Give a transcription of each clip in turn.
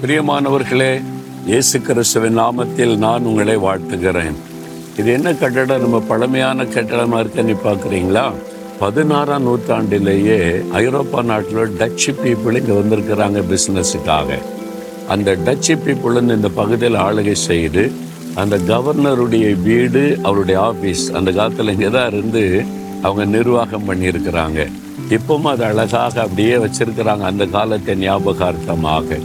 பிரியமானவர்களே இயேசு கிறிஸ்துவின் நாமத்தில் நான் உங்களை வாழ்த்துகிறேன். இது என்ன கட்டடம்? நம்ம பழமையான கட்டடமாக இருக்குன்னு பார்க்குறீங்களா? பதினாறாம் நூற்றாண்டிலேயே ஐரோப்பா நாட்டில் டச்சு பீப்புள் இங்கே வந்திருக்கிறாங்க பிஸ்னஸுக்காக அந்த டச்சு பீப்புள்னு இந்த பகுதியில் ஆளுகை செய்து அந்த கவர்னருடைய வீடு அவருடைய ஆபீஸ் அந்த காலத்தில் இங்கே தான் இருந்து அவங்க நிர்வாகம் பண்ணியிருக்கிறாங்க. இப்பவும் அது அழகாக அப்படியே வச்சிருக்கிறாங்க அந்த காலத்தை ஞாபகார்த்தமாக.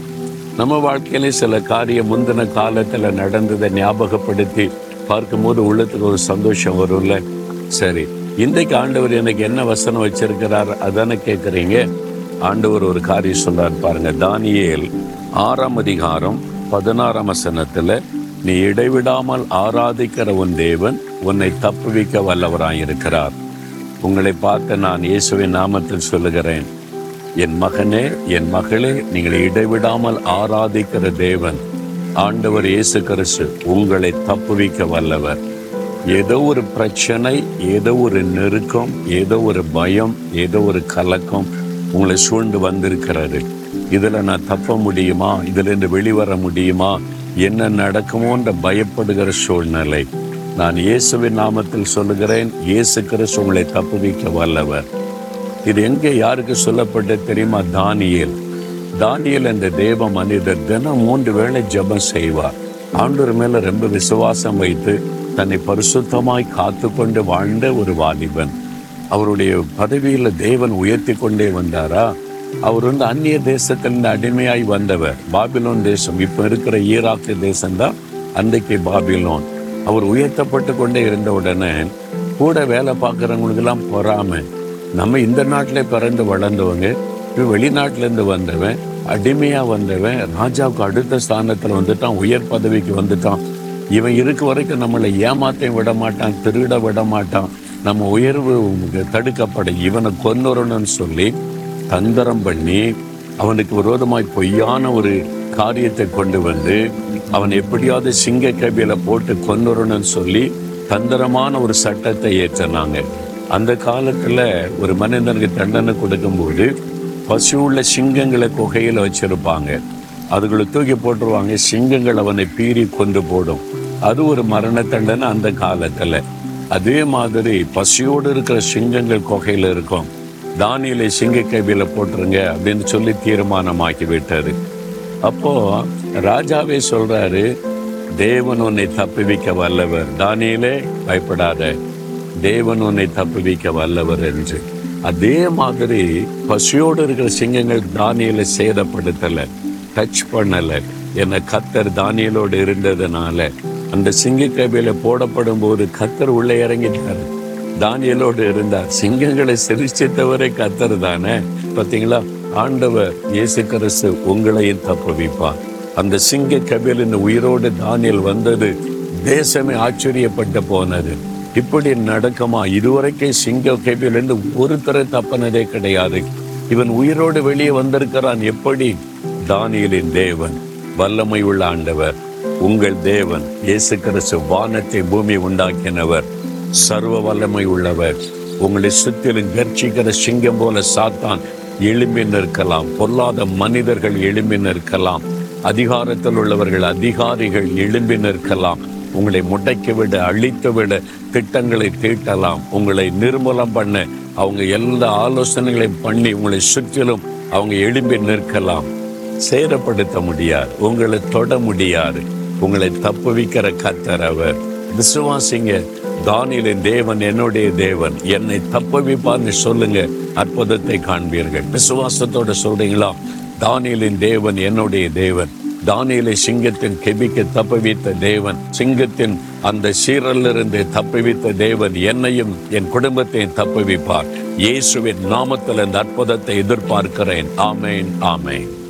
நம்ம வாழ்க்கையில சில காரியம் முந்தின காலத்தில் நடந்ததை ஞாபகப்படுத்தி பார்க்கும்போது உள்ளத்துக்கு ஒரு சந்தோஷம் வரும்ல? சரி இன்றைக்கு ஆண்டவர் எனக்கு என்ன வசனம் வச்சிருக்கிறார் அதானே கேட்குறீங்க ஆண்டவர் ஒரு காரியம் சொல்றார் பாருங்க தானியேல் ஆறாம் அதிகாரம் பதினாறாம் வசனத்துல நீ இடைவிடாமல் ஆராதிக்கிற உன் தேவன் உன்னை தப்புவிக்க வல்லவராயிருக்கிறார். உங்களை பார்த்து நான் இயேசுவின் நாமத்தில் சொல்லுகிறேன். என் மகனே என் மகளே நீங்கள் இடைவிடாமல் ஆராதிக்கிற தேவன் ஆண்டவர் இயேசு கிறிஸ்து உங்களை தப்புவிக்க வல்லவர். ஏதோ ஒரு பிரச்சனை ஏதோ ஒரு நெருக்கம் ஏதோ ஒரு பயம் ஏதோ ஒரு கலக்கம் உங்களை சூழ்ந்து வந்திருக்கிறது. இதில் நான் தப்ப முடியுமா? இதிலிருந்து வெளிவர முடியுமா? என்ன நடக்குமோன்ற பயப்படுகிற சூழ்நிலை. நான் இயேசுவின் நாமத்தில் சொல்லுகிறேன் இயேசு கிறிஸ்து உங்களை தப்புவிக்க வல்லவர். இது எங்கே யாருக்கு சொல்லப்பட்ட தெரியுமா? தானியல். தானியல் என்ற தேவ மனிதர் தினம் மூன்று வேளை ஜெபம் செய்வார். ஆண்டவர் மேல ரொம்ப விசுவாசம் வைத்து தன்னை பரிசுத்தமாய் காத்து கொண்டு வாழ்ந்த ஒரு வாலிபன். அவருடைய பதவியில் தேவன் உயர்த்தி கொண்டே வந்தாரா? அவர் வந்து அந்நிய தேசத்திலிருந்து அடிமையாய் வந்தவர். பாபிலோன் தேசம். இப்ப இருக்கிற ஈராக்கு தேசம்தான் அன்றைக்கு பாபிலோன். அவர் உயர்த்தப்பட்டு கொண்டே இருந்த உடனே கூட வேலை பார்க்குறவங்களுக்கெல்லாம் பொறாமை. நம்ம இந்த நாட்டில் பிறந்து வளர்ந்தவங்க இப்போ வெளிநாட்டிலேருந்து வந்தவன் அடிமையாக வந்தவன் ராஜாவுக்கு அடுத்த ஸ்தானத்தில் வந்துட்டான் உயர் பதவிக்கு வந்துட்டான். இவன் இருக்க வரைக்கும் நம்மளை ஏமாத்தையும் விட மாட்டான் திருட விட மாட்டான். நம்ம உயர்வு தடுக்கப்பட இவனை கொன்னுறணும்னு சொல்லி தந்திரம் பண்ணி அவனுக்கு விரோதமாய் பொய்யான ஒரு காரியத்தை கொண்டு வந்து அவன் எப்படியாவது சிங்க கபியில போட்டு கொன்னுறணும்னு சொல்லி தந்திரமான ஒரு சட்டத்தை ஏற்றினாங்க. அந்த காலத்தில் ஒரு மனிதனுக்கு தண்டனை கொடுக்கும்போது பசுவுள்ள சிங்கங்களை குகையில் வச்சுருப்பாங்க. அதுகளை தூக்கி போட்டுருவாங்க. சிங்கங்கள் அவனை பீறி கொண்டு போடும். அது ஒரு மரண தண்டனை அந்த காலத்தில். அதே மாதிரி பசியோடு இருக்கிற சிங்கங்கள் குகையில் இருக்கும். தானியலை சிங்க கைவில போட்டுருங்க அப்படின்னு சொல்லி தீர்மானமாக்கி விட்டாரு அப்போ ராஜாவே சொல்றாரு தேவன் உன்னை தப்புவிக்க வல்லவர். தானியலே பயப்படாத. தேவன் உன்னை தப்புவிக்க வல்லவர் என்று. அதே மாதிரி பசியோடு இருக்கிற சிங்கங்கள் தானியலை சேதப்படுத்தல டச் பண்ணல. என கத்தர் தானியலோடு இருந்ததுனால அந்த சிங்க கைவில போடப்படும் போது கத்தர் உள்ளே இறங்கிட்டாரு. தானியலோடு இருந்தார். சிங்கங்களை சிரிச்சித்தவரை கத்தர் தானே. பார்த்தீங்களா ஆண்டவர் இயேசு கிறிஸ்து உங்களையும் தப்புவிப்பார். அந்த சிங்க கபிலின் உயிரோடு தானியல் வந்தது தேசமே ஆச்சரியப்பட்டு போனது. இப்படி நடக்குமா? இதுவரைக்கும் சிங்கம் கபிலிருந்து ஒருத்தரை தப்பினதே கிடையாது. இவன் உயிரோடு வெளியே வந்திருக்கிறான். எப்படி? தானியலின் தேவன் வல்லமை உள்ள ஆண்டவர் உங்கள் தேவன் இயேசு கிறிஸ்து வானத்தை பூமி உண்டாக்கினவர் சர்வ வல்லமை உள்ளவர். உங்களை சுத்திலும் கர்ச்சிக்கிற சிங்கம் போல சாத்தான் எழும்பி நிற்கலாம். பொல்லாத மனிதர்கள் எழும்பி நிற்கலாம். அதிகாரத்தில் உள்ளவர்கள் அதிகாரிகள் எழும்பி நிற்கலாம். உங்களை முடைக்க விட அழித்து விட. திட்டங்களை தீட்டலாம். உங்களை நிர்மூலம் பண்ண. அவங்க எல்லா ஆலோசனைகளையும் பண்ணி உங்களை சுற்றிலும் அவங்க எழும்பி நிற்கலாம். சேதப்படுத்த முடியாது. உங்களை தொட முடியாது. உங்களை தப்புவிக்கிற கத்தர் அவர். விசுவாசிங்க. தானியலின் தேவன் என்னுடைய தேவன். என்னை தப்புவிப்பான்னு சொல்லுங்க. அற்புதத்தை காண்பீர்கள். விசுவாசத்தோட சொல்றீங்களா? தானியலின் தேவன் என்னுடைய தேவன். தானியலை சிங்கத்தின் கெபிக்க தப்புவித்த தேவன் சிங்கத்தின் அந்த சீரலிருந்து தப்புவித்த தேவன் என்னையும் என் குடும்பத்தையும் தப்புவிப்பார். இயேசுவின் நாமத்தில் இந்த அற்புதத்தை எதிர்பார்க்கிறேன். ஆமேன் ஆமேன்.